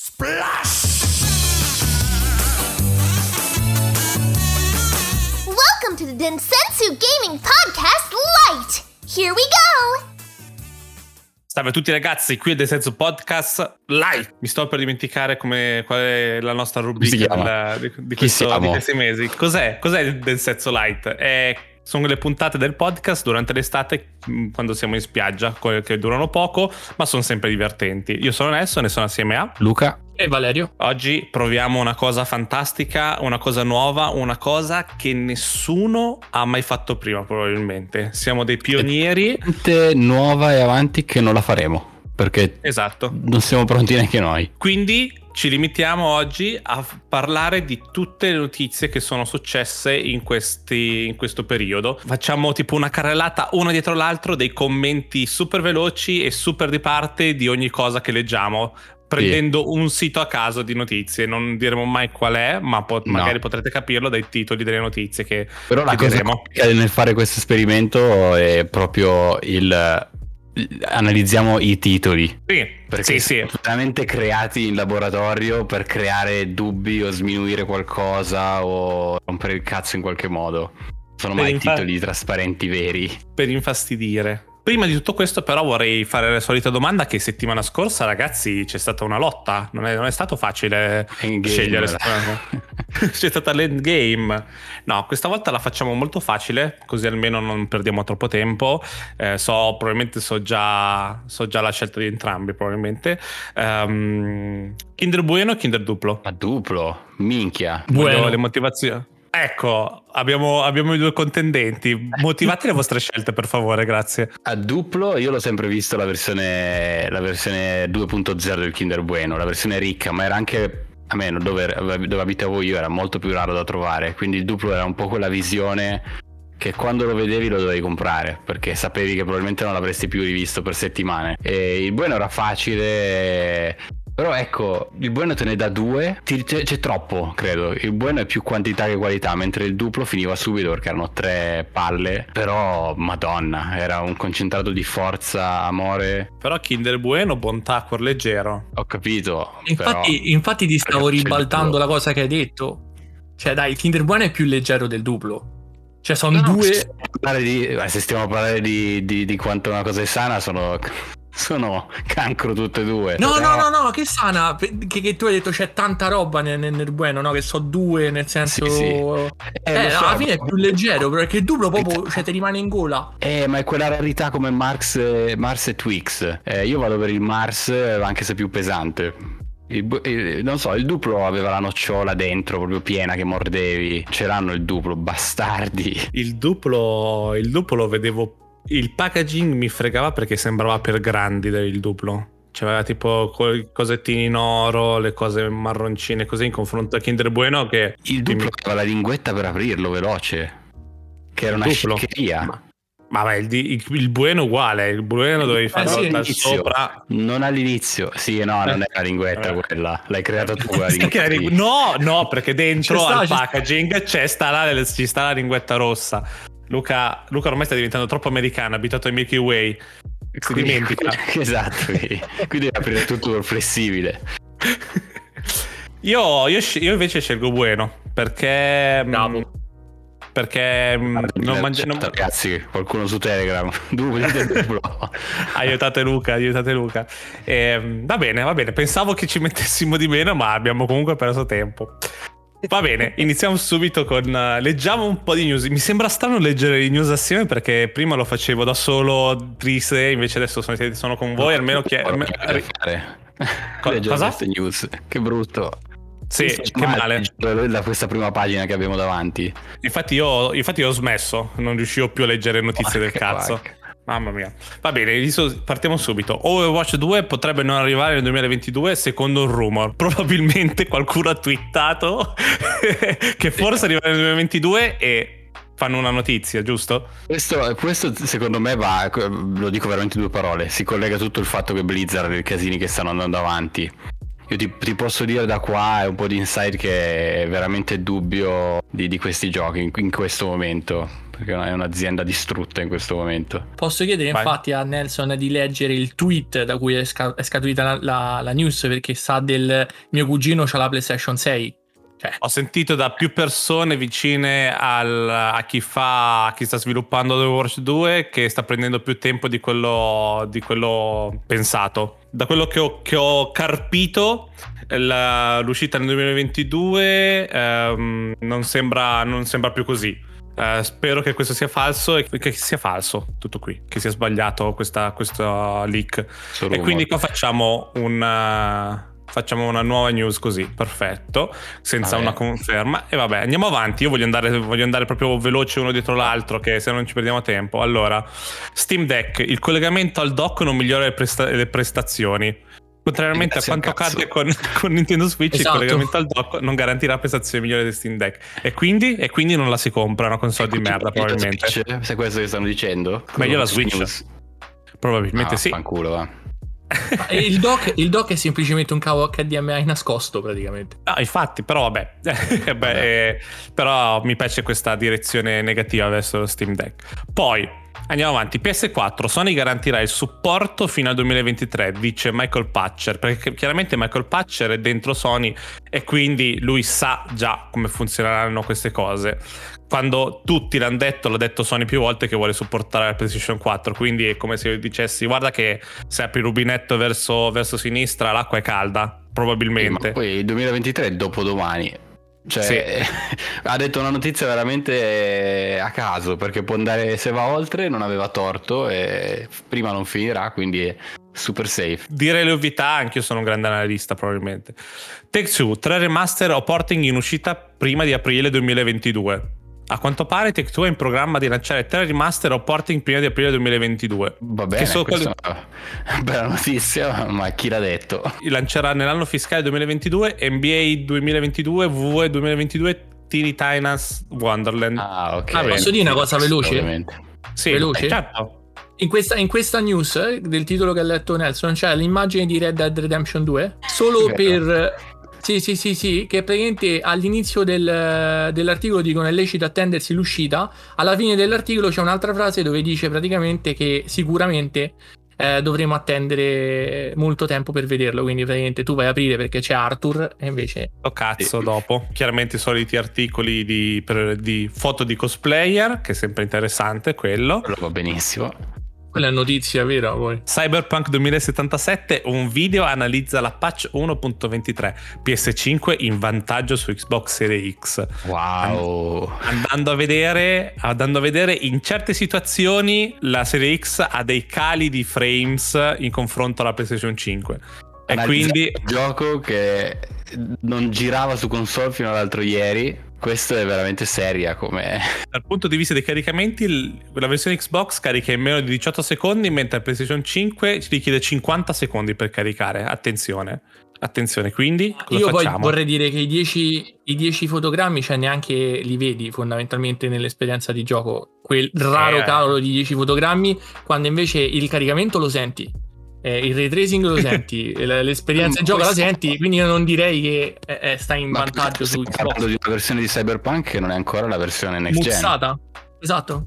Splash! Welcome to the Densensu Gaming Podcast Lite! Here we go! Salve a tutti ragazzi, qui è The Senso Podcast Live. Mi sto per dimenticare come, qual è la nostra rubrica della, di, di, questo, di, questi mesi. Cos'è? Cos'è il Senso Light? È sono le puntate del podcast durante l'estate mm, quando siamo in spiaggia, che durano poco, ma sono sempre divertenti. Io sono Nelson e sono assieme a Luca e Valerio. Oggi proviamo una cosa fantastica, una cosa nuova, una cosa che nessuno ha mai fatto prima probabilmente. Siamo dei pionieri. Nuova e avanti che non la faremo perché esatto. non siamo pronti neanche noi. Quindi ci limitiamo oggi a parlare di tutte le notizie che sono successe in, questi, in questo periodo. Facciamo tipo una carrellata una dietro l'altro dei commenti super veloci e super di parte di ogni cosa che leggiamo prendendo sì. un sito a caso di notizie. Non diremo mai qual è, ma po- no. magari potrete capirlo dai titoli delle notizie che Però la cosa nel fare questo esperimento è proprio il analizziamo i titoli. Sì, perché sì, sì. sono veramente creati in laboratorio per creare dubbi o sminuire qualcosa o rompere il cazzo in qualche modo. Sono per mai infa- titoli trasparenti veri. Per infastidire. Prima di tutto questo, però, vorrei fare la solita domanda: che settimana scorsa, ragazzi, c'è stata una lotta. Non è, non è stato facile Endgame, scegliere. c'è stata l'endgame. No, questa volta la facciamo molto facile, così almeno non perdiamo troppo tempo. Eh, so, probabilmente so già, so già la scelta di entrambi, probabilmente. Um, Kinder Bueno o Kinder Duplo? A duplo, minchia. Bueno. Le motivazioni. Ecco, abbiamo, abbiamo, i due contendenti. Motivate le vostre scelte, per favore, grazie. A duplo, io l'ho sempre visto la versione, la versione 2.0 del Kinder Bueno, la versione ricca, ma era anche a meno dove, dove abitavo io, era molto più raro da trovare. Quindi il duplo era un po' quella visione che quando lo vedevi lo dovevi comprare perché sapevi che probabilmente non l'avresti più rivisto per settimane. E il bueno era facile, però ecco, il buono te ne dà due, c'è, c'è, troppo, credo. Il buono è più quantità che qualità, mentre il duplo finiva subito perché erano tre palle. Però, madonna, era un concentrato di forza, amore. Però Kinder Bueno, bontà, cuor leggero. Ho capito. Infatti, però... infatti ti stavo ribaltando la cosa che hai detto. Cioè, dai, il Kinder Bueno è più leggero del duplo. Cioè, sono no, due. Se stiamo a parlare di, di, di quanto una cosa è sana, sono sono cancro tutte e due. No, però... no, no, no, che sana. Che, che, tu hai detto c'è tanta roba nel, nel bueno, no? Che so due, nel senso. Sì, sì. Eh, eh, so, alla fine è più leggero perché il duplo proprio cioè, ti rimane in gola. Eh, ma è quella rarità come Mars, Mars e Twix. Eh, io vado per il Mars, anche se più pesante. Il, il, non so, il duplo aveva la nocciola dentro, proprio piena che mordevi. C'erano il duplo, bastardi. Il duplo, il duplo lo vedevo il packaging mi fregava perché sembrava per grandi del duplo. C'aveva tipo i cosettini in oro, le cose marroncine così in confronto a Kinder Bueno che... Il duplo mi... aveva la linguetta per aprirlo veloce. Che era una duplo. sciccheria. Ma... Ma beh, il, il, il, bueno uguale, il bueno dovevi eh, fare eh, sì, sopra. Non all'inizio, sì, no, non è la linguetta eh. quella, l'hai creata tu quella linguetta. no, no, perché dentro sta, al packaging c'è sta la, ci sta la linguetta rossa. Luca, Luca ormai sta diventando troppo americano, abitato ai Milky Way. Si quindi, dimentica. Esatto, quindi, quindi devi aprire tutto flessibile. Io, io, io, invece scelgo Bueno perché. Mm, Bravo. Perché mm, non mangia. Non... Ragazzi, qualcuno su Telegram. aiutate Luca, aiutate Luca. Eh, va bene, va bene. Pensavo che ci mettessimo di meno, ma abbiamo comunque perso tempo. Va bene, iniziamo subito con... Uh, leggiamo un po' di news. Mi sembra strano leggere i news assieme perché prima lo facevo da solo, triste, invece adesso sono, sono con voi, almeno che... Almeno... Co- cosa? news, che brutto. Sì, che male. Da questa prima pagina che abbiamo davanti. Infatti io, infatti io ho smesso, non riuscivo più a leggere notizie porca, del cazzo. Porca. Mamma mia. Va bene, partiamo subito. Overwatch 2 potrebbe non arrivare nel 2022 secondo un rumor. Probabilmente qualcuno ha twittato che forse arriverà nel 2022 e fanno una notizia, giusto? Questo, questo, secondo me va, lo dico veramente due parole, si collega tutto il fatto che Blizzard, i casini che stanno andando avanti io ti, ti, posso dire da qua è un po' di insight che è veramente dubbio di, di questi giochi in, in questo momento perché è un'azienda distrutta in questo momento. Posso chiedere Vai. infatti a Nelson di leggere il tweet da cui è, sca- è scaturita la, la, la, news perché sa del mio cugino c'ha la PlayStation 6. Cioè. Ho sentito da più persone vicine al, a chi fa, a chi sta sviluppando The Wars 2 che sta prendendo più tempo di quello, di quello pensato. Da quello che ho, che ho carpito, la, l'uscita nel 2022 ehm, non, sembra, non sembra più così. Uh, spero che questo sia falso e che sia falso tutto qui, che sia sbagliato questa, questo leak. Solo e quindi qua facciamo una, facciamo una nuova news così, perfetto, senza vabbè. una conferma. E vabbè, andiamo avanti. Io voglio andare, voglio andare, proprio veloce uno dietro l'altro, che se non ci perdiamo tempo. Allora, Steam Deck, il collegamento al dock non migliora le, presta- le prestazioni. Contrariamente a quanto accade con, con, Nintendo Switch, esatto. il collegamento al dock non garantirà prestazioni migliori di Steam Deck. E quindi, e quindi non la si compra una console di merda, probabilmente. Switch, se questo che stanno dicendo. Meglio la Switch. News. Probabilmente ah, sì. Fanculo, va. il, dock, il, dock, è semplicemente un cavo HDMI nascosto praticamente. No, infatti, però vabbè, eh, beh, eh, però mi piace questa direzione negativa verso lo Steam Deck. Poi Andiamo avanti. PS4, Sony garantirà il supporto fino al 2023, dice Michael Patcher, perché chiaramente Michael Patcher è dentro Sony e quindi lui sa già come funzioneranno queste cose. Quando tutti l'hanno detto, l'ha detto Sony più volte che vuole supportare la PlayStation 4, quindi è come se io dicessi guarda che se apri il rubinetto verso, verso sinistra l'acqua è calda, probabilmente. Eh, poi il 2023 è dopodomani cioè, sì. ha detto una notizia veramente a caso perché può andare se va oltre, non aveva torto e prima non finirà, quindi è super safe. Dire le ovvietà, anche io sono un grande analista probabilmente. Take Two, 3 remaster o porting in uscita prima di aprile 2022. A quanto pare Tech2 è in programma di lanciare tre remaster o porting prima di aprile 2022. Va bene, che quelli... è bella notizia, ma chi l'ha detto? Lancerà nell'anno fiscale 2022 NBA 2022, WWE 2022, Teeny Tina's Wonderland. Ah, ok. Ah, posso dire una cosa veloce? Ovviamente. Sì, veloce? Eh, certo. In questa, in questa, news eh, del titolo che ha letto Nelson c'è l'immagine di Red Dead Redemption 2 solo per sì, sì, sì, sì, che praticamente all'inizio del, dell'articolo dicono è lecito attendersi l'uscita, alla fine dell'articolo c'è un'altra frase dove dice praticamente che sicuramente eh, dovremo attendere molto tempo per vederlo, quindi praticamente tu vai a aprire perché c'è Arthur e invece... Oh cazzo, dopo. Chiaramente i soliti articoli di, per, di foto di cosplayer, che è sempre interessante quello. Quello va benissimo. Quella è notizia vera poi. Cyberpunk 2077, un video analizza la patch 1.23 PS5 in vantaggio su Xbox Series X. Wow. Andando a vedere, andando a vedere in certe situazioni la Serie X ha dei cali di frames in confronto alla PlayStation 5. E quindi un gioco che non girava su console fino all'altro ieri questo è veramente seria come... Dal punto di vista dei caricamenti, la versione Xbox carica in meno di 18 secondi, mentre la PlayStation 5 ci richiede 50 secondi per caricare. Attenzione. Attenzione, quindi io facciamo? poi vorrei dire che i 10, i 10 fotogrammi, cioè neanche li vedi fondamentalmente nell'esperienza di gioco. Quel raro eh. cavolo di 10 fotogrammi, quando invece il caricamento lo senti eh, il ray tracing lo senti, l'esperienza in gioco la senti, quindi io non direi che eh, sta in Ma vantaggio su Xbox. parlando di una versione di Cyberpunk che non è ancora la versione next Muzzata. gen. Esatto.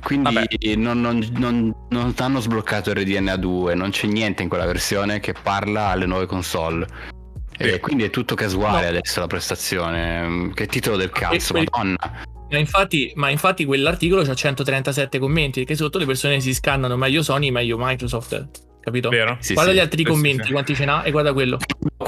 Quindi non, non, non, non, hanno sbloccato il RDNA 2, non c'è niente in quella versione che parla alle nuove console. E quindi è tutto casuale no. adesso la prestazione. Che titolo del cazzo, quel... madonna. Ma infatti, ma infatti quell'articolo ha 137 commenti, che sotto le persone si scannano meglio Sony, meglio Microsoft capito? Vero? Sì, guarda sì, gli altri commenti, sì. quanti ce n'ha e guarda quello.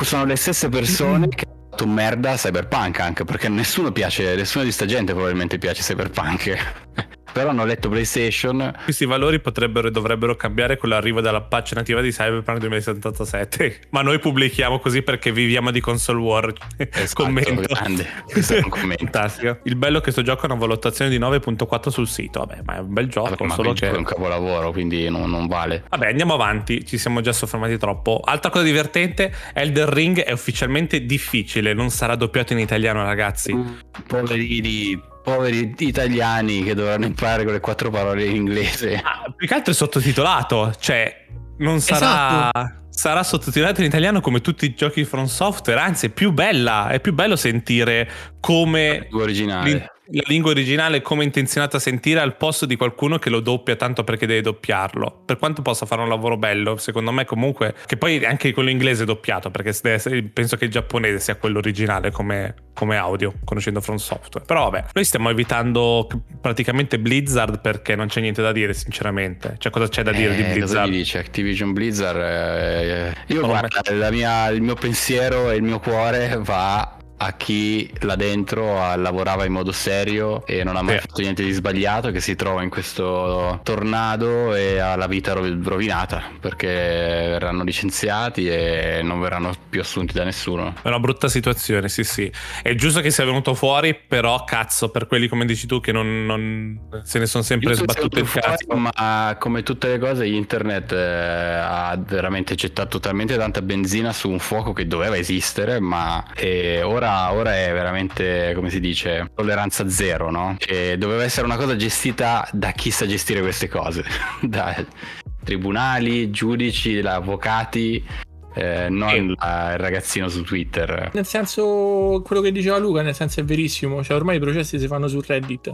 Sono le stesse persone che hanno fatto merda a Cyberpunk anche perché nessuno piace, nessuna di sta gente probabilmente piace Cyberpunk. Però hanno letto PlayStation. Questi valori potrebbero e dovrebbero cambiare con l'arrivo della patch nativa di Cyberpunk 2077. Ma noi pubblichiamo così perché viviamo di console war. Esatto, commento. Grande. Fantastico. Il bello è che questo gioco ha una valutazione di 9.4 sul sito. Vabbè, ma è un bel gioco. Vabbè, ma solo che è un capolavoro, quindi non, non, vale. Vabbè, andiamo avanti. Ci siamo già soffermati troppo. Altra cosa divertente: Elder Ring è ufficialmente difficile. Non sarà doppiato in italiano, ragazzi. Poverini poveri italiani che dovranno imparare quelle quattro parole in inglese. Ah, più che altro è sottotitolato, cioè non sarà, esatto. sarà sottotitolato in italiano come tutti i giochi From Software, anzi è più bella, è più bello sentire come originale la lingua originale come intenzionata a sentire al posto di qualcuno che lo doppia tanto perché deve doppiarlo. Per quanto possa fare un lavoro bello, secondo me comunque, che poi anche quello inglese è doppiato, perché penso che il giapponese sia quello originale come, come audio, conoscendo From Software. Però vabbè, noi stiamo evitando praticamente Blizzard perché non c'è niente da dire, sinceramente. Cioè, cosa c'è da dire eh, di Blizzard? Cosa dice Activision Blizzard? Eh, io oh, guarda, mia, il mio pensiero e il mio cuore va a chi là dentro lavorava in modo serio e non ha mai eh. fatto niente di sbagliato, che si trova in questo tornado e ha la vita rovinata perché verranno licenziati e non verranno più assunti da nessuno. È una brutta situazione, sì, sì. È giusto che sia venuto fuori, però cazzo, per quelli come dici tu che non, non se ne sono sempre sbattuti il cazzo. Fuori, ma come tutte le cose, internet eh, ha veramente gettato talmente tanta benzina su un fuoco che doveva esistere, ma eh, ora ora, ora, è veramente, come si dice, tolleranza zero, no? E doveva essere una cosa gestita da chi sa gestire queste cose, da tribunali, giudici, avvocati. Eh, non eh. il ragazzino su Twitter. Nel senso, quello che diceva Luca, nel senso è verissimo. Cioè, ormai i processi si fanno su Reddit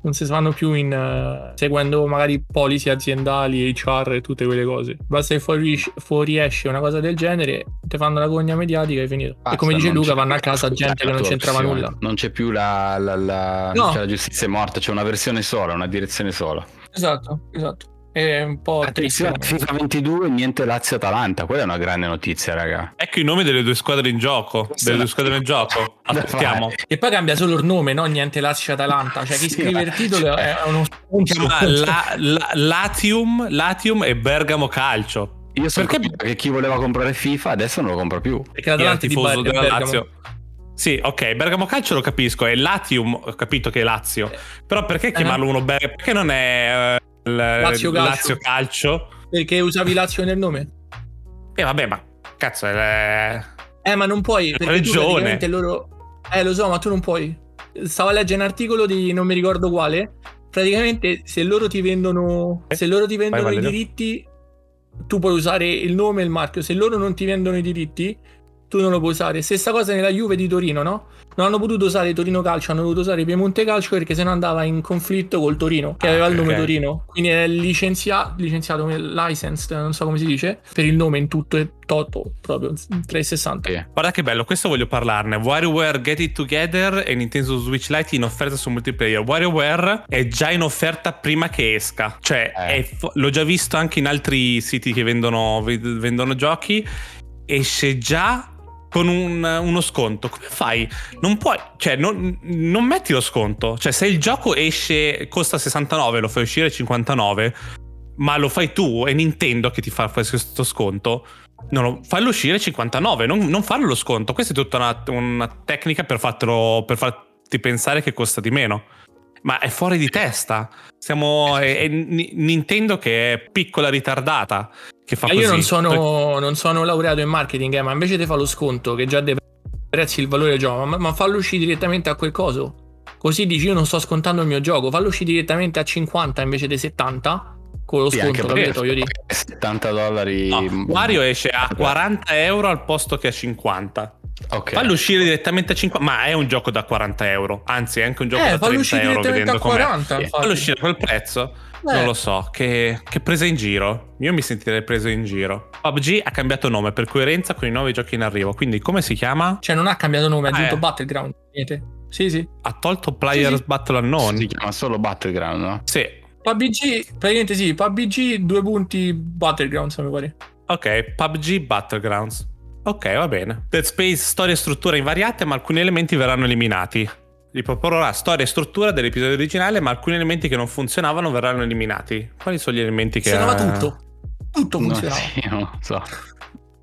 non si fanno più in, uh, seguendo magari policy aziendali, HR e tutte quelle cose. Basta che fuori, fuoriesce una cosa del genere, ti fanno la gogna mediatica e finito. Basta, e come dice Luca, vanno a casa gente che non c'entrava nulla. Non c'è più la, la, la, no. la giustizia è morta, c'è una versione sola, una direzione sola. Esatto, esatto. È un po' Attenzione, FIFA 22 niente Lazio-Atalanta, quella è una grande notizia, raga. Ecco i nomi delle due squadre in gioco, delle due squadre in gioco. Aspettiamo. E poi cambia solo il nome, no? Niente Lazio-Atalanta, cioè chi sì, scrive il titolo è uno chiama la, la, Latium, Latium e Bergamo Calcio. Io so perché che chi voleva comprare FIFA adesso non lo compra più. Perché l'Atalanta è tifoso della Lazio. Sì, ok, Bergamo Calcio lo capisco, è Latium, ho capito che è Lazio. Però perché chiamarlo uh-huh. uno Bergamo? Perché non è Lazio Calcio. Lazio Calcio. Perché usavi Lazio nel nome? E eh, vabbè, ma cazzo è... Eh, ma non puoi, perché regione. loro... Eh, lo so, ma tu non puoi. Stavo a leggere un articolo di non mi ricordo quale. Praticamente, se loro ti vendono, eh? se loro ti vendono Vai, i diritti, tu puoi usare il nome e il marchio. Se loro non ti vendono i diritti, tu non lo puoi usare. Stessa cosa nella Juve di Torino, no? Non hanno potuto usare Torino Calcio, hanno dovuto usare Piemonte Calcio perché se no andava in conflitto col Torino, che aveva il nome okay. Torino. Quindi è licenziato, licenziato licensed, non so come si dice, per il nome in tutto e toto, proprio 360. Yeah. Guarda che bello, questo voglio parlarne. WarioWare Get It Together e Nintendo Switch Lite in offerta su multiplayer. WarioWare è già in offerta prima che esca. Cioè, eh. fo- l'ho già visto anche in altri siti che vendono, vendono giochi. Esce già con un, uno sconto. Come fai? Non puoi, cioè, non, non, metti lo sconto. Cioè, se il gioco esce, costa 69, lo fai uscire 59, ma lo fai tu, è Nintendo che ti fa questo sconto. Lo, fallo uscire 59, non, non farlo lo sconto. Questa è tutta una, una tecnica per, fartelo, per farti pensare che costa di meno. Ma è fuori di testa. Siamo. È, è Nintendo che è piccola ritardata. Che fa ma io non sono, non sono, laureato in marketing, eh, ma invece ti fa lo sconto che già deve prezzi il valore del gioco, ma, ma fallo uscire direttamente a quel coso. Così dici io non sto scontando il mio gioco, fallo uscire direttamente a 50 invece dei 70 con lo sconto, capito? Io dico. 70 dollari. No, Mario esce a 40 euro al posto che a 50. Okay. Fallo uscire direttamente a 50, ma è un gioco da 40 euro. Anzi, è anche un gioco eh, da 30 euro. Vedendo 40, com'è. Fallo uscire a quel prezzo. Beh. Non lo so, che, che, presa in giro. Io mi sentirei preso in giro. PUBG ha cambiato nome per coerenza con i nuovi giochi in arrivo. Quindi, come si chiama? Cioè, non ha cambiato nome, ha aggiunto ah, Battleground. Niente. Sì, sì. Ha tolto Players sì, sì. Battle Unknown. Si chiama solo Battleground, no? Sì. PUBG, praticamente sì. PUBG, due punti Battlegrounds, mi pare. Ok, PUBG Battlegrounds. Ok, va bene. Dead Space, storia e struttura invariate, ma alcuni elementi verranno eliminati. Riproporrà storia e struttura dell'episodio originale, ma alcuni elementi che non funzionavano verranno eliminati. Quali sono gli elementi che... Funzionava tutto. Tutto funzionava. No, sì, non lo so.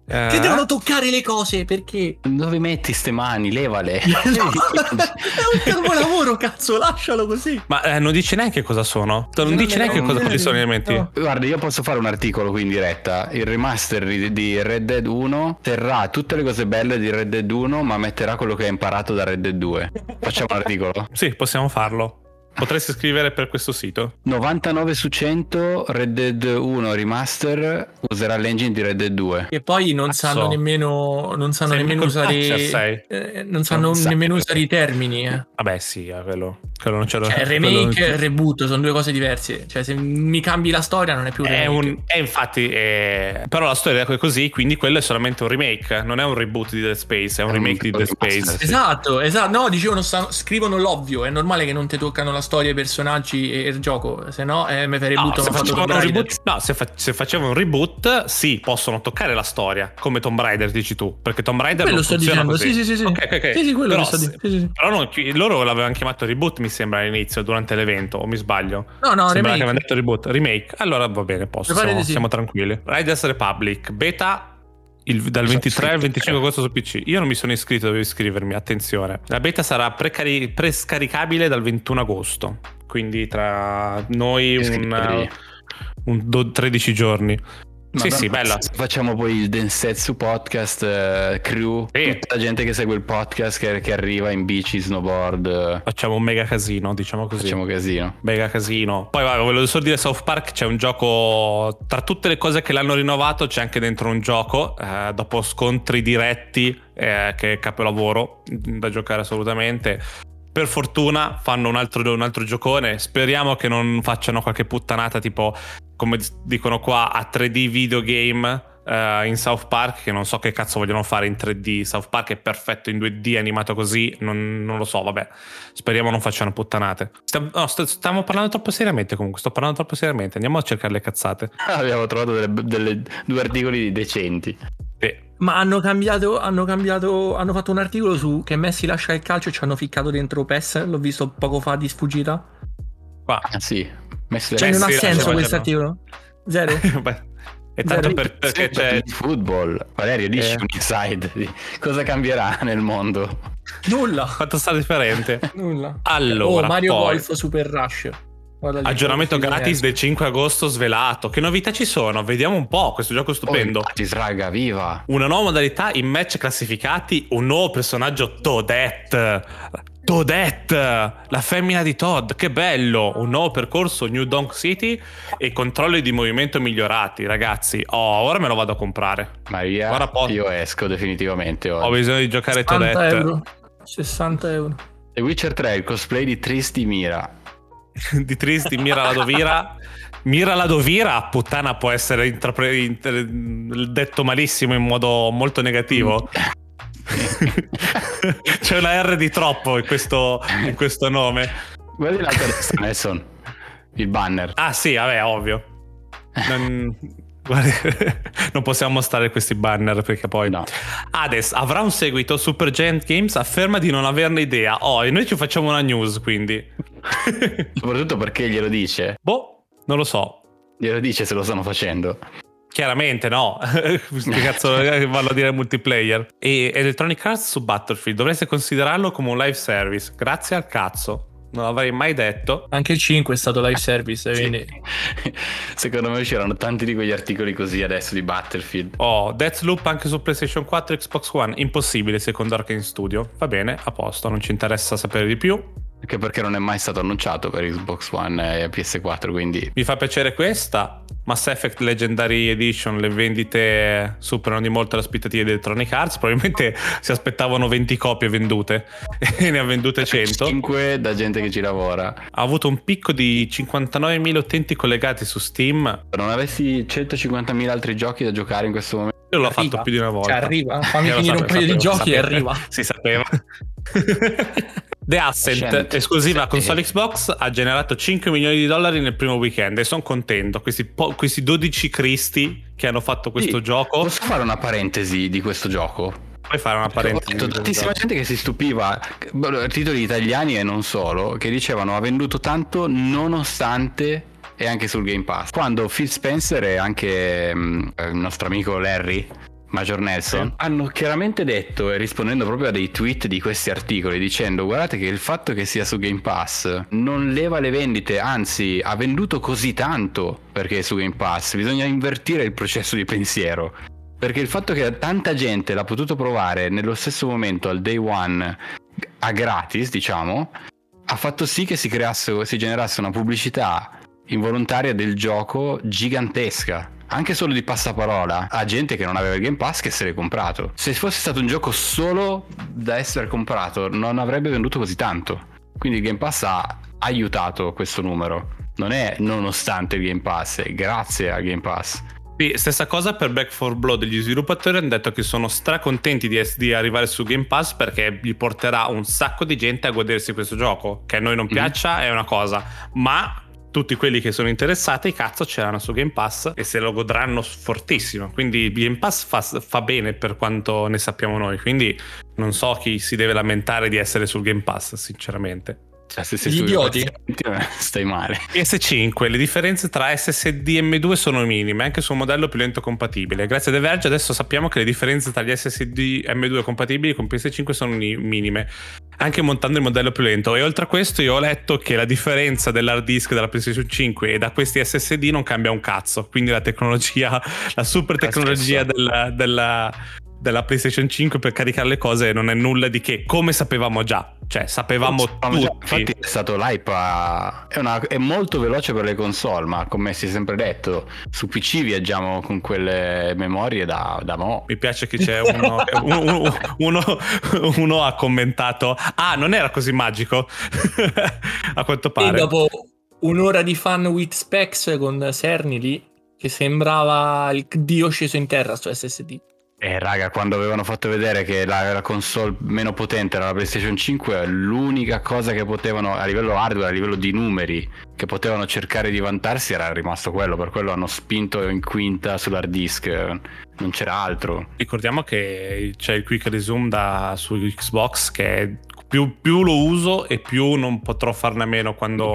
Eh? Che devono toccare le cose perché? Dove metti ste mani? Levale. è un capolavoro, cazzo, lascialo così. Ma eh, non dice neanche cosa sono. Non, non dice neanche cosa quali sono gli elementi. No. Guarda, io posso fare un articolo qui in diretta. Il remaster di Red Dead 1 terrà tutte le cose belle di Red Dead 1, ma metterà quello che ha imparato da Red Dead 2. Facciamo un articolo? sì, possiamo farlo. Potresti scrivere per questo sito? 99 su 100 Red Dead 1 Remaster userà l'engine di Red Dead 2. E poi non Cazzo. sanno nemmeno, non sanno Sei nemmeno usare, eh, non sanno Non sai. nemmeno usare i termini. Eh. Vabbè, sì, eh, quello, quello non c'è Cioè, remake non- e reboot sono due cose diverse. Cioè, se mi cambi la storia, non è più un È remake. un, è infatti, è- però la storia è così, quindi quello è solamente un remake, non è un reboot di Dead Space, è un È un remake di Dead. Space. Esatto, esatto. No, dicevano, scrivono l'ovvio. È normale che non ti toccano la storia, i personaggi e il gioco. Se no, eh, mi farei No, butto se, facevano Tomb un reboot, no, se, fa- se facevano un reboot, sì, possono toccare la storia, come Tomb Raider dici tu, perché Tomb Raider non sto dicendo. così. Sì, sì, sì. Sì, Ok, ok, ok. sì, sì quello Però che sto se- dicendo. Sì, sì. Però non- loro l'avevano chiamato reboot, mi sembra all'inizio, durante l'evento, o mi sbaglio? No, no, Sembra che remake. avevano detto reboot, remake. Allora va bene, posso, siamo, sì. siamo tranquilli. Riders Republic, beta il- dal 23 al 25 agosto su PC. Io non mi sono iscritto, devo iscrivermi, attenzione. La beta sarà precari- prescaricabile dal 21 agosto, quindi tra noi un, un do- 13 giorni. Sì, sì, bella. Facciamo poi il Densetsu podcast eh, crew, Sì. tutta la gente che segue il podcast che, che arriva in bici, snowboard, eh, Facciamo un mega casino, diciamo così. facciamo casino. Mega casino. Poi vabbè, volevo solo dire South Park c'è un gioco tra tutte le cose che l'hanno rinnovato c'è anche dentro un gioco eh, dopo scontri diretti eh, che è capolavoro da giocare assolutamente. Per fortuna fanno un altro, un altro giocone. Speriamo che non facciano qualche puttanata tipo come dicono qua a 3D videogame eh, in South Park che non so che cazzo vogliono fare in 3D. South Park è perfetto in 2D animato così, non, non lo so, vabbè. Speriamo non facciano puttanate. Stiamo, no, st- stiamo parlando troppo seriamente comunque, sto parlando troppo seriamente. Andiamo a cercare le cazzate. Abbiamo trovato delle, delle- due articoli decenti. Sì. Ma hanno cambiato, hanno cambiato, hanno fatto un articolo su che Messi lascia il calcio e ci hanno ficcato dentro PES. L'ho visto poco fa di sfuggita. Qua. Ah sì, messo Cioè, Messi non ha senso questo articolo. Zero. Beh, è tanto Zero. per- perché c'è... il football. Valerio, dici Eh. un inside di cosa cambierà nel mondo? Nulla. Quanto sta differente? Nulla. Allora, oh, Mario poi- Golf Super Rush. Guarda lì, Aggiornamento gratis del 5 agosto svelato. Che novità ci sono? Vediamo un po'. Questo gioco è stupendo. Oh, infatti, raga, viva! Una nuova modalità in match classificati, un nuovo personaggio Toadette. Toadette, la femmina di Todd, che bello! Un nuovo percorso New Donk City e controlli di movimento migliorati, ragazzi. Oh, ora me lo vado a comprare. Maria, Guarda po'. io esco definitivamente Ho oggi. bisogno di giocare 60 Toadette. euro. 60 euro. The Witcher 3, il cosplay di Tristi Mira. di Tristi, Mira Ladovira. Mira Ladovira, puttana, può essere intrapre- inter- detto malissimo in modo molto negativo. C'è una R di troppo in questo, in questo nome. Guardi l'altra destra, Nelson. Il banner. Ah, sì, vabbè, ovvio. Non, guardi, non possiamo mostrare questi banner perché poi. No. Hades avrà un seguito. Supergiant Games afferma di non averne idea. Oh, e noi ci facciamo una news quindi. Soprattutto perché glielo dice. boh, non lo so. Glielo dice se lo stanno facendo. Chiaramente no, che cazzo eh, vanno a dire multiplayer. E Electronic Arts su Battlefield dovreste considerarlo come un live service. Grazie al cazzo. Non l'avrei mai detto. Anche il 5 è stato live service. Quindi... Secondo me c'erano tanti di quegli articoli così adesso di Battlefield. Oh, Deathloop anche su PlayStation 4 e Xbox One. Impossibile secondo Arkane Studio. Va bene, a posto, non ci interessa sapere di più. Anche perché non è mai stato annunciato per Xbox One e PS4, quindi Mi fa piacere questa. Mass Effect Legendary Edition, le vendite superano di molto le aspettative di Electronic Arts. Probabilmente si aspettavano 20 copie vendute e ne ha vendute 100. 5 da gente che ci lavora. Ha avuto un picco di 59.000 utenti collegati su Steam. Se non avessi 150.000 altri giochi da giocare in questo momento, Io l'ho Arriva. fatto più di una volta. Cioè, arriva. Fammi finire un sapevo, paio di sapevo, giochi e arriva. Si sapeva. The Ascent, Ascent. esclusiva Sì. console Xbox, ha generato 5 milioni di dollari nel primo weekend e sono contento. Questi, po- questi 12 cristi che hanno fatto questo Sì, gioco. Posso fare una parentesi di questo gioco? Puoi fare una Ho parentesi. letto tantissima gente che si stupiva, boh, titoli italiani e non solo, che dicevano ha venduto tanto nonostante e anche sul Game Pass. Quando Phil Spencer e anche mm, il nostro amico Larry, Major Nelson, Sì. hanno chiaramente detto, e rispondendo proprio a dei tweet di questi articoli, dicendo guardate che il fatto che sia su Game Pass non leva le vendite, anzi ha venduto così tanto perché è su Game Pass, bisogna invertire il processo di pensiero. Perché il fatto che tanta gente l'ha potuto provare nello stesso momento al day one a gratis, diciamo, ha fatto sì che si creasse, si generasse una pubblicità involontaria del gioco gigantesca. Anche solo di passaparola a gente che non aveva il Game Pass che se l'è comprato. Se fosse stato un gioco solo da essere comprato, non avrebbe venduto così tanto. Quindi il Game Pass ha aiutato questo numero. Non è nonostante il Game Pass, è grazie al Game Pass. Sì, stessa cosa per Back 4 Blood. Gli sviluppatori hanno detto che sono stracontenti di, di arrivare su Game Pass perché gli porterà un sacco di gente a godersi questo gioco. Che a noi non mm-hmm. piaccia è una cosa, ma tutti quelli che sono interessati, cazzo, c'erano su Game Pass e se lo godranno fortissimo. Quindi Game Pass fa, fa, bene per quanto ne sappiamo noi. Quindi non so chi si deve lamentare di essere sul Game Pass, sinceramente. Cioè, se sei Gli idioti stai male. PS5, le differenze tra SSD e M2 sono minime, anche su un modello più lento compatibile. Grazie a The Verge adesso sappiamo che le differenze tra gli SSD M2 compatibili con PS5 sono minime, anche montando il modello più lento. E oltre a questo io ho letto che la differenza dell'hard disk della PlayStation 5 e da questi SSD non cambia un cazzo. Quindi la tecnologia, la super tecnologia della, della della PlayStation 5 per caricare le cose non è nulla di che, come sapevamo già. Cioè, sapevamo tutti. Già, infatti è stato l'hype a... è, una... è, molto veloce per le console, ma come si è sempre detto, su PC viaggiamo con quelle memorie da, da mo. Mi piace che c'è uno, uno, uno, uno, ha commentato, ah, non era così magico, a quanto pare. E dopo un'ora di fan with specs con Cerny lì, che sembrava il dio sceso in terra su SSD. Eh raga, quando avevano fatto vedere che la, la, console meno potente era la PlayStation 5, l'unica cosa che potevano a livello hardware, a livello di numeri, che potevano cercare di vantarsi era rimasto quello, per quello hanno spinto in quinta sull'hard disk, non c'era altro. Ricordiamo che c'è il quick resume da, su Xbox che è più, più, lo uso e più non potrò farne a meno quando,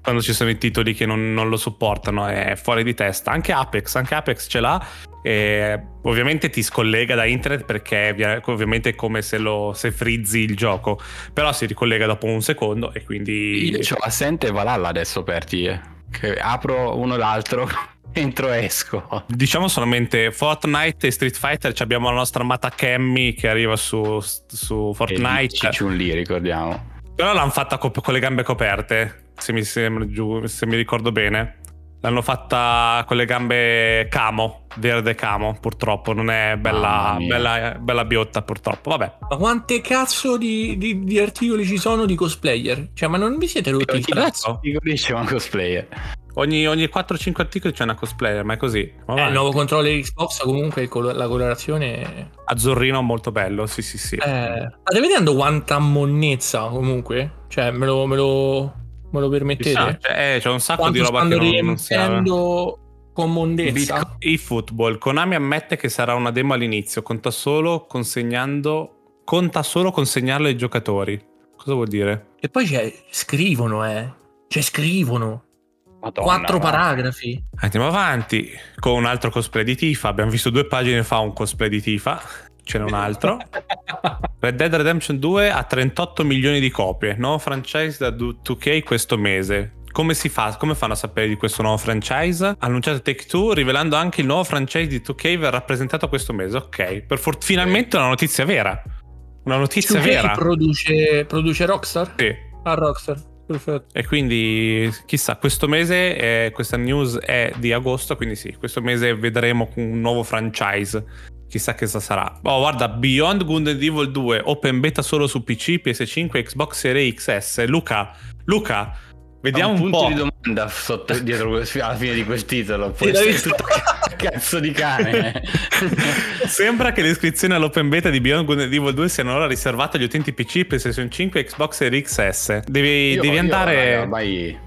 quando ci sono i titoli che non, non, lo supportano. È fuori di testa. Anche Apex, anche Apex ce l'ha. E ovviamente ti scollega da internet perché ovviamente è come se, lo, se frizzi il gioco. Però si ricollega dopo un secondo e quindi. Io ho Ascent e Valhalla adesso aperti. Eh. Che apro uno l'altro entro e esco. Diciamo solamente Fortnite e Street Fighter abbiamo la nostra amata Cammy che arriva su, su Fortnite. E chun lì, ricordiamo. Però l'hanno fatta con, con le gambe coperte, se mi, sembra giù, se mi ricordo bene. L'hanno fatta con le gambe camo, verde camo, purtroppo. Non è bella, bella, bella biotta, purtroppo. Vabbè. Ma quante cazzo di, di, di, articoli ci sono di cosplayer? Cioè, ma non vi siete rotti il cazzo? Dico dice un cosplayer. Ogni, ogni 4-5 articoli c'è una cosplayer, ma è così. Eh, il nuovo controller Xbox comunque la colorazione... Azzurrino molto bello, sì sì sì. Eh, state vedendo quanta monnezza comunque? Cioè, me lo... Me lo... Me lo permettete? Sa, cioè, eh, c'è un sacco Quanto di roba che non, non si con mondezza. eFootball. Konami ammette che sarà una demo all'inizio. Conta solo consegnando. Conta solo consegnarlo ai giocatori. Cosa vuol dire? E poi c'è, scrivono, eh. Cioè, scrivono. Madonna, Quattro paragrafi. Andiamo avanti con un altro cosplay di Tifa. Abbiamo visto due pagine fa un cosplay di Tifa. Ce n'è un altro. Red Dead Redemption 2 ha 38 milioni di copie. Nuovo franchise da 2K questo mese. Come si fa? Come fanno a sapere di questo nuovo franchise? Annunciato Take Two, rivelando anche il nuovo franchise di 2K verrà presentato questo mese. Ok, per for- finalmente una notizia vera. Una notizia 2K vera. Produce, produce Rockstar? Sì. Ah, Rockstar. Perfetto. E quindi chissà, questo mese, è, questa news è di agosto, quindi sì, questo mese vedremo un nuovo franchise. Chissà che cosa sarà. Oh, guarda, Beyond Good and Evil 2, open beta solo su PC, PS5, Xbox Series XS. Luca, Luca, Vediamo un, un punto po'. di domanda sotto, dietro alla fine di quel titolo. Può essere visto? tutto cazzo di cane. Sembra che le iscrizioni all'open beta di Beyond Good and Evil 2 siano ora riservate agli utenti PC, PlayStation 5 e Xbox Series XS. Devi, io, devi io, andare. Io, ormai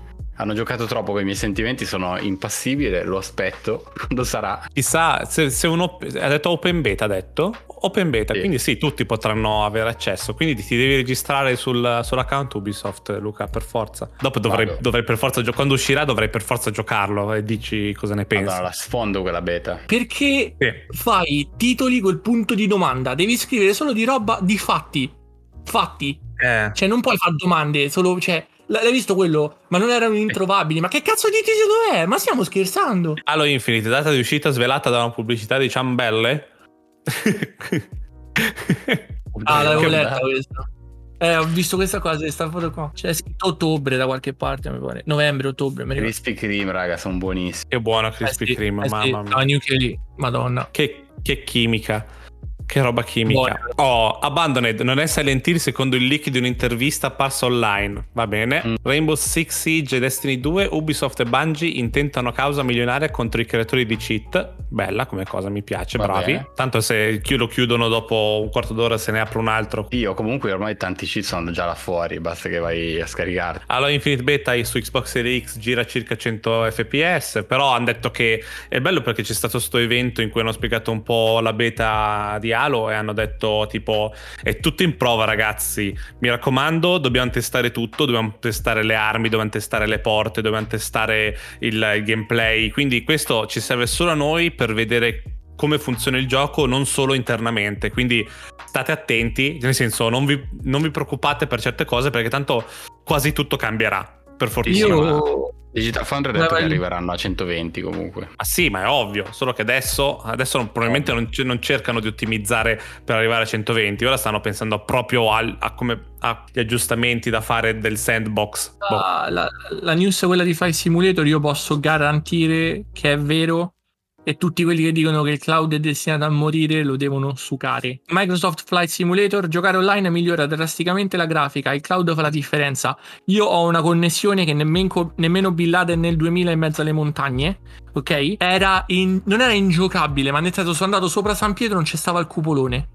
hanno giocato troppo con i miei sentimenti, sono impassibile, lo aspetto quando sarà. Chissà se, se uno ha detto open beta, ha detto open beta, sì. quindi sì, tutti potranno avere accesso, quindi ti devi registrare sul, sull'account Ubisoft, Luca, per forza. Dopo dovrei, dovrei per forza, quando uscirà dovrei per forza giocarlo e dici cosa ne pensi. Allora, la sfondo quella beta. Perché sì. fai titoli col punto di domanda, devi scrivere solo di roba di fatti. Fatti. Eh. Cioè non puoi fare domande, solo, cioè, L'hai visto quello? Ma non erano introvabili. Ma che cazzo di titolo è? Ma stiamo scherzando? Halo Infinite, data di uscita svelata da una pubblicità di ciambelle. ah, l'avevo letta questa. Eh, ho visto questa cosa, questa foto qua. C'è scritto ottobre da qualche parte, mi pare. Novembre, ottobre, mi ricordo. Crispy Cream, raga, sono buonissimi. Che buono Krispy Eh sì, Kreme, eh sì, mamma mia. no, New Kelly, madonna. Che, che chimica. Che roba chimica. Oh, Abandoned non è Silent Hill secondo il leak di un'intervista apparsa online. Va bene. Mm. Rainbow Six Siege e Destiny 2, Ubisoft e Bungie intentano causa milionaria contro i creatori di cheat. Bella come cosa, mi piace, Va bravi. bene. Tanto se lo chiudono dopo un quarto d'ora se ne apre un altro. Sì, o comunque ormai tanti cheat sono già là fuori, basta che vai a scaricarti. Allora, Infinite Beta su Xbox Series X gira circa 100 fps, però hanno detto che è bello perché c'è stato questo evento in cui hanno spiegato un po' la beta di Halo e hanno detto tipo è tutto in prova ragazzi, mi raccomando dobbiamo testare tutto, dobbiamo testare le armi, dobbiamo testare le porte, dobbiamo testare il, il gameplay, quindi questo ci serve solo a noi per vedere come funziona il gioco non solo internamente. Quindi state attenti nel senso non vi, non vi preoccupate per certe cose perché tanto quasi tutto cambierà per fortuna Io... Digital Foundry ha detto che arriveranno a 120 comunque. Ma sì, ma è ovvio, solo che adesso, adesso non- probabilmente non, non cercano di ottimizzare per arrivare a 120, ora stanno pensando proprio al- a come agli aggiustamenti da fare del sandbox. Boh. La, la, la news quella di Flight Simulator io posso garantire che è vero e tutti quelli che dicono che il cloud è destinato a morire lo devono sucare. Microsoft Flight Simulator, giocare online migliora drasticamente la grafica, il cloud fa la differenza. Io ho una connessione che nemmeno, nemmeno Bin Laden nel 2000 in mezzo alle montagne, ok? Era in- non era ingiocabile, ma nel senso sono andato sopra San Pietro non c'è stava il cupolone.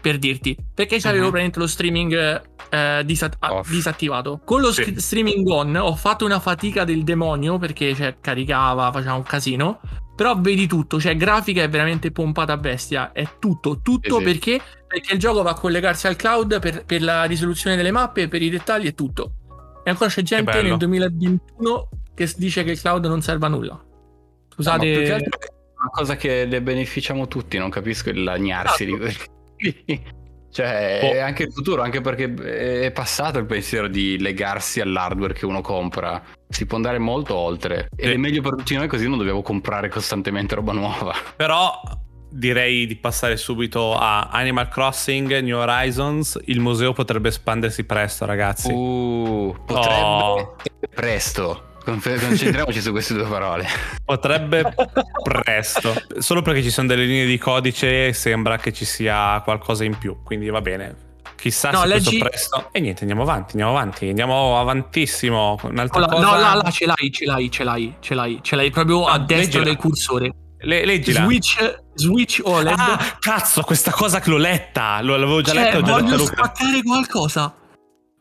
Per dirti, perché c'avevo Mhm. praticamente lo streaming eh, disat- ah, disattivato. Con lo Sì. sc- streaming on ho fatto una fatica del demonio perché cioè, caricava, faceva un casino. Però vedi tutto, cioè grafica è veramente pompata a bestia, è tutto, tutto sì. perché? Perché il gioco va a collegarsi al cloud per, per la risoluzione delle mappe, per i dettagli e tutto. E ancora c'è gente nel 2021 che dice che il cloud non serve a nulla. Scusate, è una cosa che le beneficiamo tutti, non capisco il lagnarsi di Esatto. quelli. Cioè, è anche il futuro, anche perché è passato il pensiero di legarsi all'hardware che uno compra. Si può andare molto oltre. Ed Sì. è meglio per tutti noi così non dobbiamo comprare costantemente roba nuova. Però direi di passare subito a Animal Crossing, New Horizons, il museo potrebbe espandersi presto ragazzi. Uh, potrebbe Oh. presto. Concentriamoci su queste due parole. Potrebbe presto, solo perché ci sono delle linee di codice sembra che ci sia qualcosa in più, quindi va bene. Chissà No, se leggi- questo presto. E niente, andiamo avanti, andiamo avanti, andiamo avantissimo. Un'altra no, cosa. no, là, là, ce l'hai, ce l'hai, ce l'hai, ce l'hai, ce l'hai proprio Ah, a destra leggila. del cursore. Le- leggila. Switch, Switch OLED. Ah, cazzo, questa cosa che l'ho letta. Lo- L'avevo già Cioè, letta, l'ho già letta voglio Luca. spaccare qualcosa.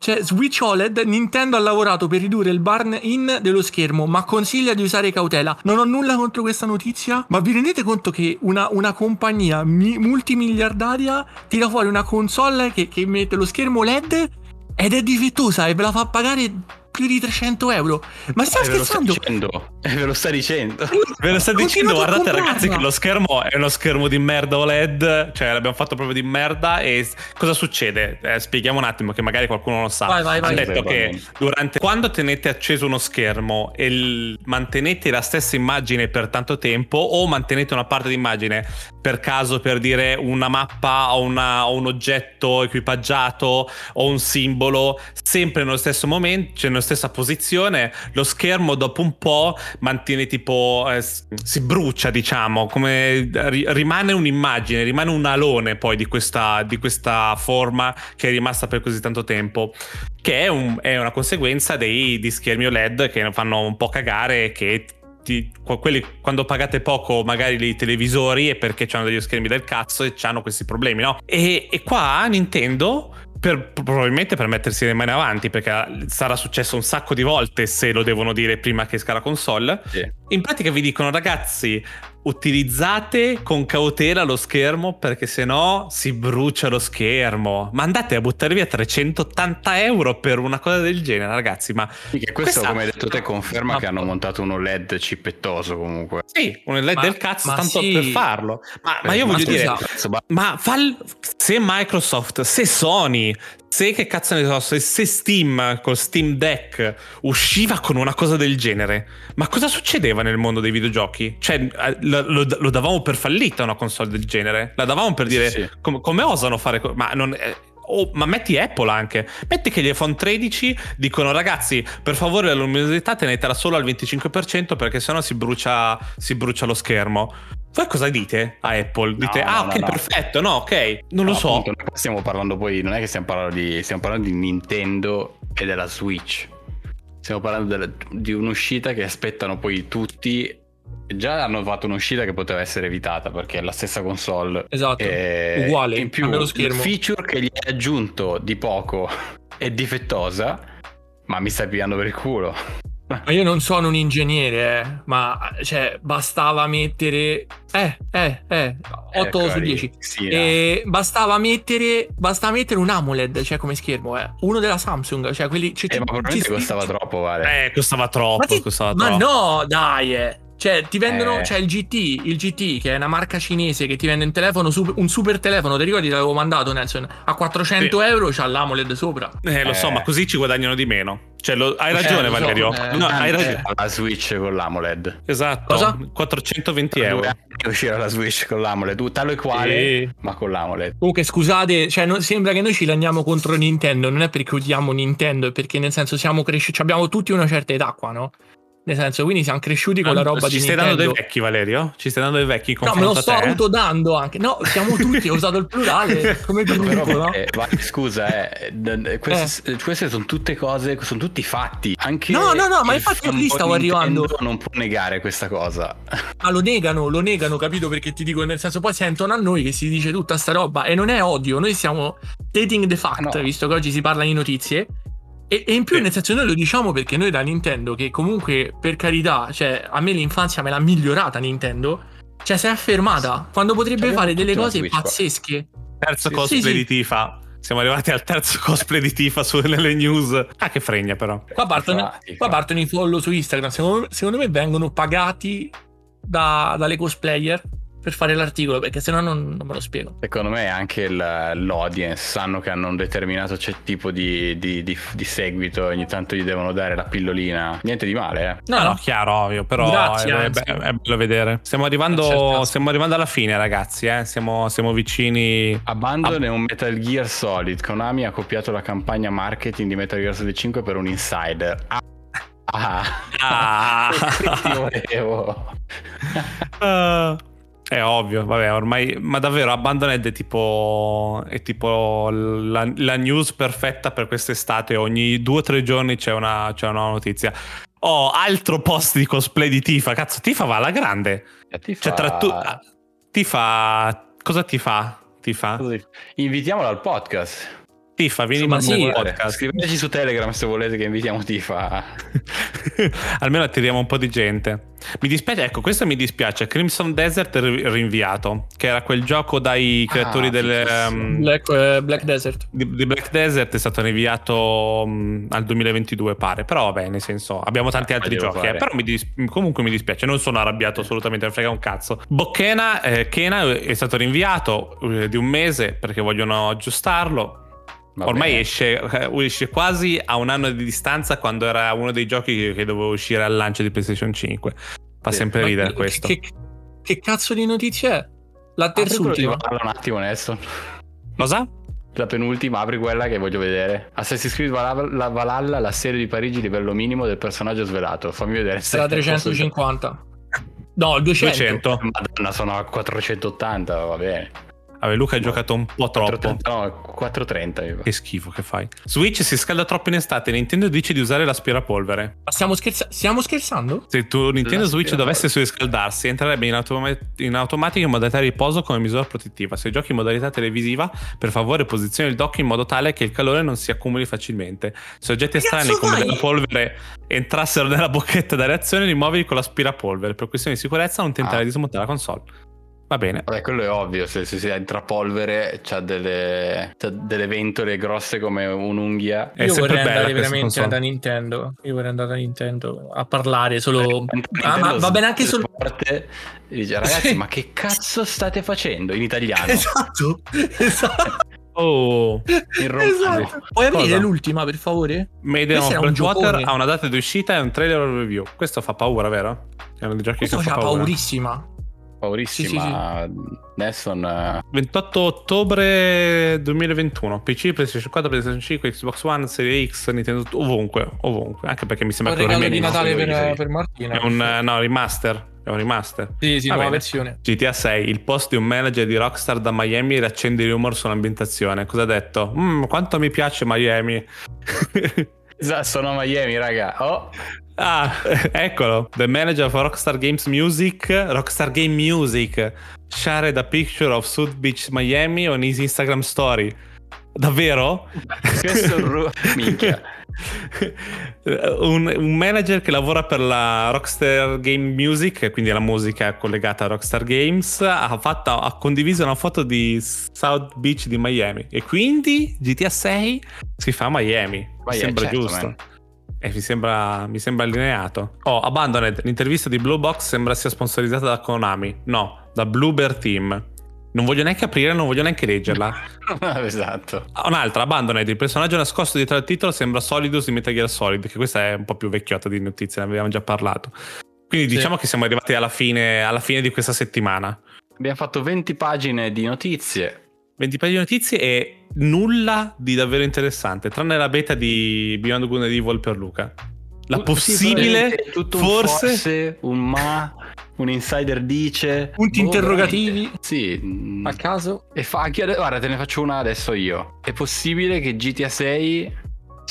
Cioè, Switch OLED, Nintendo ha lavorato per ridurre il burn in dello schermo, ma consiglia di usare cautela. Non ho nulla contro questa notizia, ma vi rendete conto che una, una compagnia mi- multimiliardaria tira fuori una console che, che mette lo schermo LED ed è difettosa e ve la fa pagare più di 300 euro? Ma stai Eh, ve lo sta scherzando? dicendo. Eh, ve lo sta dicendo. Ve lo sto dicendo, guardate ragazzi che lo schermo è uno schermo di merda OLED, cioè l'abbiamo fatto proprio di merda e cosa succede? Eh, spieghiamo un attimo che magari qualcuno non lo sa. Vai, vai, vai. Hanno detto Vai, che vai. durante quando tenete acceso uno schermo e il- mantenete la stessa immagine per tanto tempo o mantenete una parte di immagine per caso per dire una mappa o, una- o un oggetto equipaggiato o un simbolo sempre nello stesso momento, cioè nella stessa posizione, lo schermo dopo un po' mantiene tipo eh, si brucia, diciamo, come ri- rimane un'immagine, rimane un alone poi di questa, di questa forma che è rimasta per così tanto tempo. Che è, un- è una conseguenza dei di schermi OLED che fanno un po' cagare, che ti- quelli, quando pagate poco magari i televisori è perché hanno degli schermi del cazzo e hanno questi problemi, no? E, e qua Nintendo, per- probabilmente per mettersi le mani avanti, perché sarà successo un sacco di volte se lo devono dire prima che esca la console, Sì. in pratica vi dicono ragazzi utilizzate con cautela lo schermo perché sennò si brucia lo schermo ma andate a buttare via 380 euro per una cosa del genere ragazzi ma Sì, questo, Questa- come hai detto te, conferma Ma- che hanno montato uno LED cippettoso comunque. sì un LED Ma- del cazzo tanto sì. per farlo ma, ma io Eh, voglio scusa, dire cazzo, ma fal- se Microsoft, se Sony, se che cazzo ne so, se, se Steam col Steam Deck usciva con una cosa del genere, ma cosa succedeva nel mondo dei videogiochi? Cioè, eh, lo, lo- lo davamo per fallita una console del genere? La davamo per dire sì. com- come osano fare? ma non, eh, oh, ma metti Apple anche. Metti che gli iPhone 13 dicono ragazzi, per favore la luminosità tenetela solo al 25% perché sennò si brucia, si brucia lo schermo. Voi cosa dite a Apple? Dite, No, ah, no, ok, no, perfetto, no, ok, non lo so. appunto, stiamo parlando poi, non è che stiamo parlando di, stiamo parlando di Nintendo e della Switch. Stiamo parlando della- di un'uscita che aspettano poi tutti. Già hanno fatto un'uscita che poteva essere evitata perché è la stessa console. Esatto. E Uguale, In più, lo il feature che gli hai aggiunto di poco è difettosa. Ma mi stai pigliando per il culo. Ma io non sono un ingegnere, eh, ma cioè, bastava mettere. Eh, eh, eh, 8 Ecco, su lì, 10. sì, E bastava mettere, bastava mettere un AMOLED, cioè come schermo, eh. Uno della Samsung, cioè quelli. Cioè, Eh, ma probabilmente ci- costava troppo, vale. Eh, costava troppo, Ma, ti- costava ma troppo. no, dai, eh. Cioè, ti vendono. Eh. C'è il GT, il GT, che è una marca cinese che ti vende un telefono, super- un super telefono. Ti ricordi? Te l'avevo mandato, Nelson. A 400 Sì. euro c'ha l'AMOLED sopra. Eh, lo so, Eh. ma così ci guadagnano di meno. Cioè, lo- hai Eh, ragione, so, Valerio. eh. no, hai ragione. La Switch con l'AMOLED. Esatto. Cosa? 420 Due euro. uscirà la Switch con l'AMOLED. Tu, tale e quale, Sì. ma con l'AMOLED. Comunque, scusate, cioè, non- sembra che noi ci andiamo contro Nintendo. Non è perché odiamo Nintendo, è perché nel senso siamo cresciuti. Abbiamo tutti una certa età qua, no? Nel senso, quindi siamo cresciuti con la roba Ci di stai Nintendo. dando dei vecchi, Valerio? Ci stai dando dei vecchi in No, me lo sto autodando anche. No, siamo tutti, ho usato il plurale come gruppo, no? eh, vai, scusa, eh, d- d- queste, queste sono tutte cose, sono tutti fatti. Anche No, no, no, ma infatti io lì stavo arrivando. Non può negare questa cosa. Ma lo negano, lo negano, capito? Perché ti dico, nel senso, poi sentono a noi che si dice tutta sta roba e non è odio, noi stiamo stating the fact, No. visto che oggi si parla di notizie. E, e in più, Sì. nel senso, noi lo diciamo perché noi da Nintendo, che comunque, per carità, cioè, a me l'infanzia me l'ha migliorata Nintendo, cioè, si è affermata quando potrebbe Abbiamo fare delle cose pazzesche. Terzo Sì, cosplay sì, sì. di Tifa. Siamo arrivati al terzo cosplay di Tifa su, nelle news. Ah, che fregna, però. Qua partono, qua partono i follow su Instagram. Secondo me, secondo me vengono pagati da- dalle cosplayer per fare l'articolo, perché sennò non, non me lo spiego. Secondo me anche il- l'audience sanno che hanno un determinato c- tipo di, di- di- di seguito, ogni tanto gli devono dare la pillolina. Niente di male, eh. No, No, no, chiaro, ovvio, però Grazie, è, è è bello vedere. Stiamo arrivando, Certo. stiamo arrivando alla fine, ragazzi. Eh? Siamo, siamo vicini. Abandon è un Metal Gear Solid. Konami ha copiato la campagna marketing di Metal Gear Solid 5 per un insider. Ah. Ah. Ah. Ti volevo. Eh, è ovvio, vabbè, ormai. Ma davvero, Abandoned è tipo. È tipo la, la news perfetta per quest'estate. Ogni due o tre giorni c'è una, c'è una notizia. Oh, altro post di cosplay di Tifa. Cazzo, Tifa va alla grande. Ti Cioè, fa- tra tu. Tifa. Cosa ti fa? Tifa? Così. Invitiamolo al podcast. Tifa, vieni Insomma, in sì. un podcast. Scriveteci su Telegram se volete che invitiamo Tifa. Almeno attiriamo un po' di gente. Mi dispiace, ecco, questo mi dispiace. Crimson Desert rinviato, che era quel gioco dai creatori Ah, del, ehm, Black, eh, Black Desert. di, di Black Desert, è stato rinviato mm, al 2022, pare. Però, vabbè, nel senso, abbiamo tanti Ah, altri giochi. eh, però mi dis- comunque mi dispiace, non sono arrabbiato assolutamente, non frega un cazzo. Bocchena, eh, Kena è stato rinviato eh, di un mese perché vogliono aggiustarlo. Va Ormai esce, eh, esce quasi a un anno di distanza quando era uno dei giochi che, che doveva uscire al lancio di PlayStation 5. Fa Sì. sempre ridere che- questo. Che, che cazzo di notizia è? La Apri terz'ultima. Valhalla un attimo, Nelson. Cosa? La penultima, apri quella che voglio vedere. Assassin's Creed Valhalla, Valhalla, la serie di Parigi, livello minimo del personaggio svelato. Fammi vedere se Sarà 350. No, 200. 200. Madonna, sono a 480, va bene. Vabbè, Luca ha giocato un po' troppo. 430, no, 430. mi pare. Che schifo che fai. Switch si scalda troppo in estate. Nintendo dice di usare l'aspirapolvere. Ma stiamo, scherza- stiamo scherzando? Se tu Nintendo Switch dovesse surriscaldarsi, entrerebbe in, automa- in automatico in modalità riposo come misura protettiva. Se giochi in modalità televisiva, per favore posizioni il dock in modo tale che il calore non si accumuli facilmente. Se oggetti estranei come della polvere entrassero nella bocchetta da reazione, rimuovili con l'aspirapolvere. Per questioni di sicurezza non tentare Ah. di smontare la console. Va bene. Vabbè, quello è ovvio. Se, se si entra polvere, c'ha delle, c'ha delle ventole grosse come un'unghia. È Io vorrei andare veramente console. da Nintendo. Io vorrei andare da Nintendo a parlare solo. Ah, ma va bene anche solo. forte dice, ragazzi, Sì. ma che cazzo state facendo in italiano? Esatto, esatto. Oh, In esatto. Puoi aprire Cosa? l'ultima, per favore? Era un Blackwater giocone. ha una data di uscita e un trailer review. Questo fa paura, vero? È uno dei giochi Questo che fa paura. paurissima. Paurissima. Nelson. 28 ottobre 2021. PC, PlayStation 4, PlayStation 5, Xbox One, Serie X, Nintendo, ovunque, ovunque. Anche perché mi sembra Un che regalo di Natale per, sì. per Martina. È un no, remaster. È un remaster. Sì, sì, Va nuova versione. GTA 6, il post di un manager di Rockstar da Miami riaccende i rumor sull'ambientazione. Cosa ha detto? Mm, quanto mi piace Miami. Esatto, sono a Miami, raga. Oh, ah, eccolo. The manager of Rockstar Games Music, Rockstar Game Music, shared a picture of South Beach, Miami on his Instagram story. Davvero? questo è un ru- minchia. un, un manager che lavora per la Rockstar Game Music, quindi la musica collegata a Rockstar Games, ha, fatto, ha condiviso una foto di South Beach di Miami e quindi GTA 6 si fa a Miami. Mi Ma yeah, sembra certo, giusto. man. E mi sembra, mi sembra allineato. Oh, Abandoned, l'intervista di Blue Box sembra sia sponsorizzata da Konami. No, da Bluebird Team. Non voglio neanche aprire, non voglio neanche leggerla. esatto. Ah, Un'altra, Abandoned, il personaggio nascosto dietro al titolo sembra Solidus di Metal Gear Solid, che questa è un po' più vecchiotta di notizie, ne avevamo già parlato. Quindi Sì. diciamo che siamo arrivati alla fine, alla fine di questa settimana. Abbiamo fatto 20 pagine di notizie. 20 pagine di notizie e nulla di davvero interessante, tranne la beta di Beyond Good and Evil per Luca. La Sì, possibile, è tutto un forse... forse, un ma, un insider dice. Punti boh, interrogativi. veramente. Sì. mm, A caso. E fa anche guarda, te ne faccio una adesso io. È possibile che GTA 6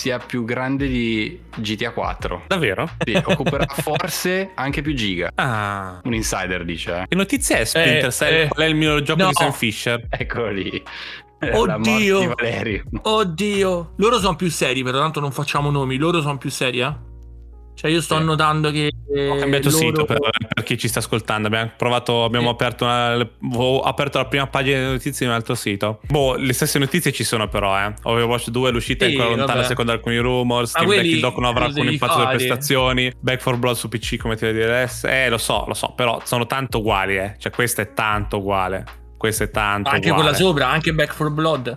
sia più grande di GTA 4? Davvero? Sì, occuperà forse anche più giga. Ah. Un insider dice. eh. Che notizia è Splinter Eh, Cell? eh, Qual è il mio gioco no. di Sam Fisher? Eccolo lì. Eh, Oddio. Valerio. Oddio. Loro sono più seri, però tanto non facciamo nomi. Loro sono più seri, eh? Cioè, io sto Sì. notando che. Ho cambiato loro- sito per, per chi ci sta ascoltando. Abbiamo provato, abbiamo Sì. aperto, una- ho aperto la prima pagina delle notizie di un altro sito. Boh, le stesse notizie ci sono, però. Eh. Overwatch 2 l'uscita è Sì, ancora lontana secondo alcuni rumor. Steam Deck quelli il dock non avrà alcun impatto sulle prestazioni. Back for Blood su PC come ti dire adesso. Eh, lo so, lo so, però sono tanto uguali. Eh. Cioè, questo è tanto uguale. Questo è tanto Anche uguale. quella sopra, anche Back for Blood.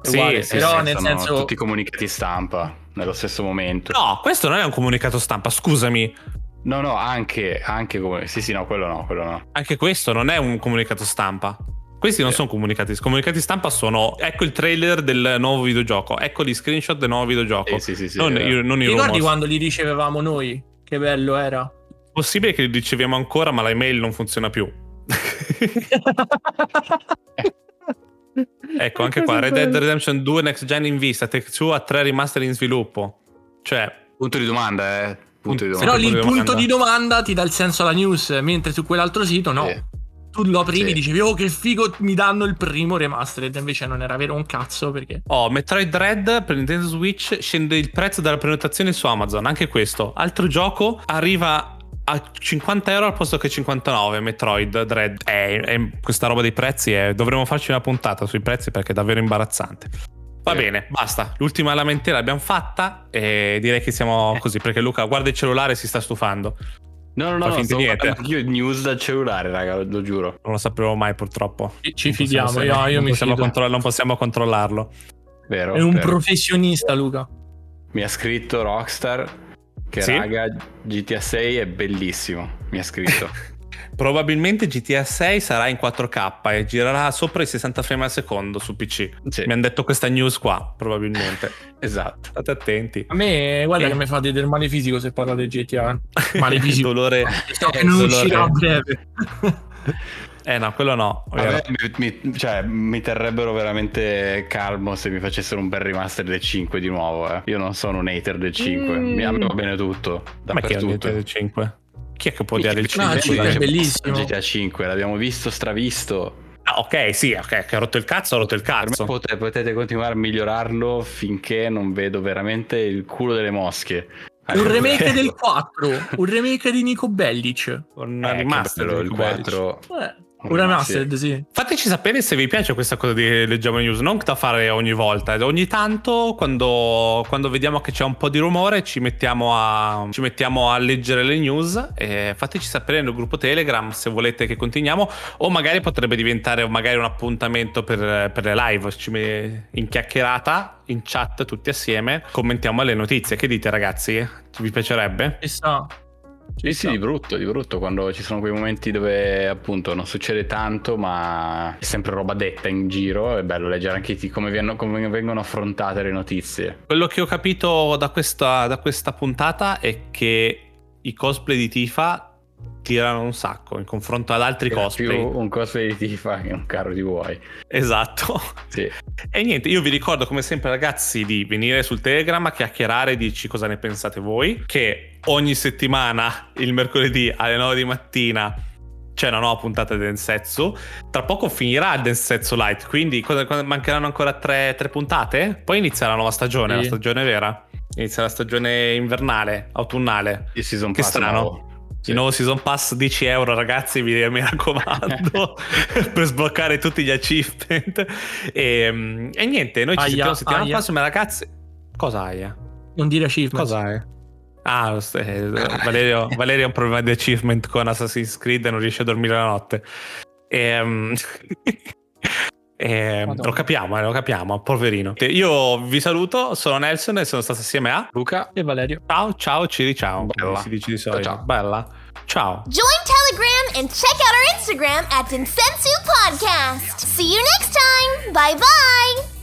È Sì, uguale, sì, però Sì, nel sono senso. tutti comunicati stampa nello stesso momento. No, questo non è un comunicato stampa, scusami. No, no, anche, anche come... Sì, sì, no, quello no, quello no. Anche questo non è un comunicato stampa. Questi non sono comunicati. Comunicati stampa sono ecco il trailer del nuovo videogioco, ecco gli screenshot del nuovo videogioco. Sì, sì, sì, sì, non, vero. io- non i Ti ricordi rumors. quando li ricevevamo noi? Che bello era. Possibile che li riceviamo ancora, ma l'email non funziona più. ecco, anche qua Red Dead Redemption 2 Next Gen in vista, Take Two ha tre remaster in sviluppo. Cioè, Punto di domanda, eh. Punto di Sì, Però domanda. lì il punto di domanda. di domanda ti dà il senso alla news, mentre su quell'altro sito no. Sì. Tu lo aprivi Sì. e dicevi, oh che figo, mi danno il primo remastered. Invece non era vero un cazzo perché. oh, Metroid Dread per Nintendo Switch scende il prezzo della prenotazione su Amazon. Anche questo, altro gioco arriva a 50 euro al posto che 59. Metroid Dread. Eh, eh, questa roba dei prezzi è... dovremmo farci una puntata sui prezzi perché è davvero imbarazzante. Va bene, basta. L'ultima lamentela l'abbiamo fatta e direi che siamo così perché Luca guarda il cellulare e si sta stufando. No, no, no, no stavo niente. anch'io news dal cellulare, raga, lo, giuro. Non lo sapremo mai purtroppo. Ci, ci fidiamo, possiamo- io, io non mi possiamo fido. controll- non possiamo controllarlo. Vero? È un vero. professionista, Luca. Mi ha scritto Rockstar che Sì? raga GTA 6 è bellissimo. Mi ha scritto. Probabilmente GTA 6 sarà in 4K e girerà sopra i 60 frame al secondo su PC. Sì. Mi hanno detto questa news qua, probabilmente. esatto. State attenti. A me, guarda Eh. che mi fate del male fisico se parla del GTA. Male fisico. dolore. So che non dolore. uscirà a breve. Eh no, quello no. Me mi, mi- cioè, mi terrebbero veramente calmo se mi facessero un bel remaster del 5 di nuovo. eh. Io non sono un hater del 5. Mm. Mi a me va bene tutto. Ma chi è Dappertutto. il 5? Chi è che può odiare il No, 5? il 5 è bellissimo. GTA 5 l'abbiamo visto, stravisto. Ah, ok, sì, ok, che ha rotto il cazzo, ha rotto il Per me cazzo. pote- potete continuare a migliorarlo finché non vedo veramente il culo delle mosche. Un remake del 4, un remake di Nico Bellic. Un Eh, remaster di il Bellic. 4 Eh, un remastered, sì. Fateci sapere se vi piace questa cosa di leggiamo le news, non da fare ogni volta. Ogni tanto, quando, quando vediamo che c'è un po' di rumore, ci mettiamo, a, ci mettiamo a leggere le news. E fateci sapere nel gruppo Telegram se volete che continuiamo. O magari potrebbe diventare magari un appuntamento per, per le live. Ci in chiacchierata, in chat, tutti assieme. Commentiamo le notizie. Che dite, ragazzi? Vi piacerebbe? Ci sta. Sì, sì, di brutto, di brutto, quando ci sono quei momenti dove appunto non succede tanto, ma è sempre roba detta in giro, è bello leggere anche come, viene, come vengono affrontate le notizie. Quello che ho capito da questa, da questa puntata è che i cosplay di Tifa tirano un sacco in confronto ad altri Era cosplay. più un cosplay di Tifa che un carro di vuoi. Esatto. Sì. E niente, io vi ricordo come sempre ragazzi di venire sul Telegram a chiacchierare e dirci cosa ne pensate voi, che ogni settimana il mercoledì alle 9 di mattina c'è una nuova puntata di Densetsu. Tra poco finirà Densetsu Light, quindi cosa- mancheranno ancora tre, tre puntate? Poi inizia la nuova stagione, Sì. la stagione vera. Inizia la stagione invernale, autunnale. Il season Che pass strano. nuovo. Sì. Il nuovo season pass 10 euro ragazzi mi, mi raccomando per sbloccare tutti gli achievement e, mm, e niente noi ci Aia, sentiamo settimana aia. prossima ragazzi cosa hai? Non dire achievement. cosa hai? ah eh, Valerio, Valerio ha un problema di achievement con Assassin's Creed e non riesce a dormire la notte e, mm, e, Madonna. lo capiamo eh, lo capiamo poverino io vi saluto sono Nelson e sono stato assieme a Luca, E Valerio. ciao ciao ci ciao Bella. si dice di solito ciao. bella ciao Join Telegram and check out our Instagram at Densensu Podcast. See you next time. Bye bye.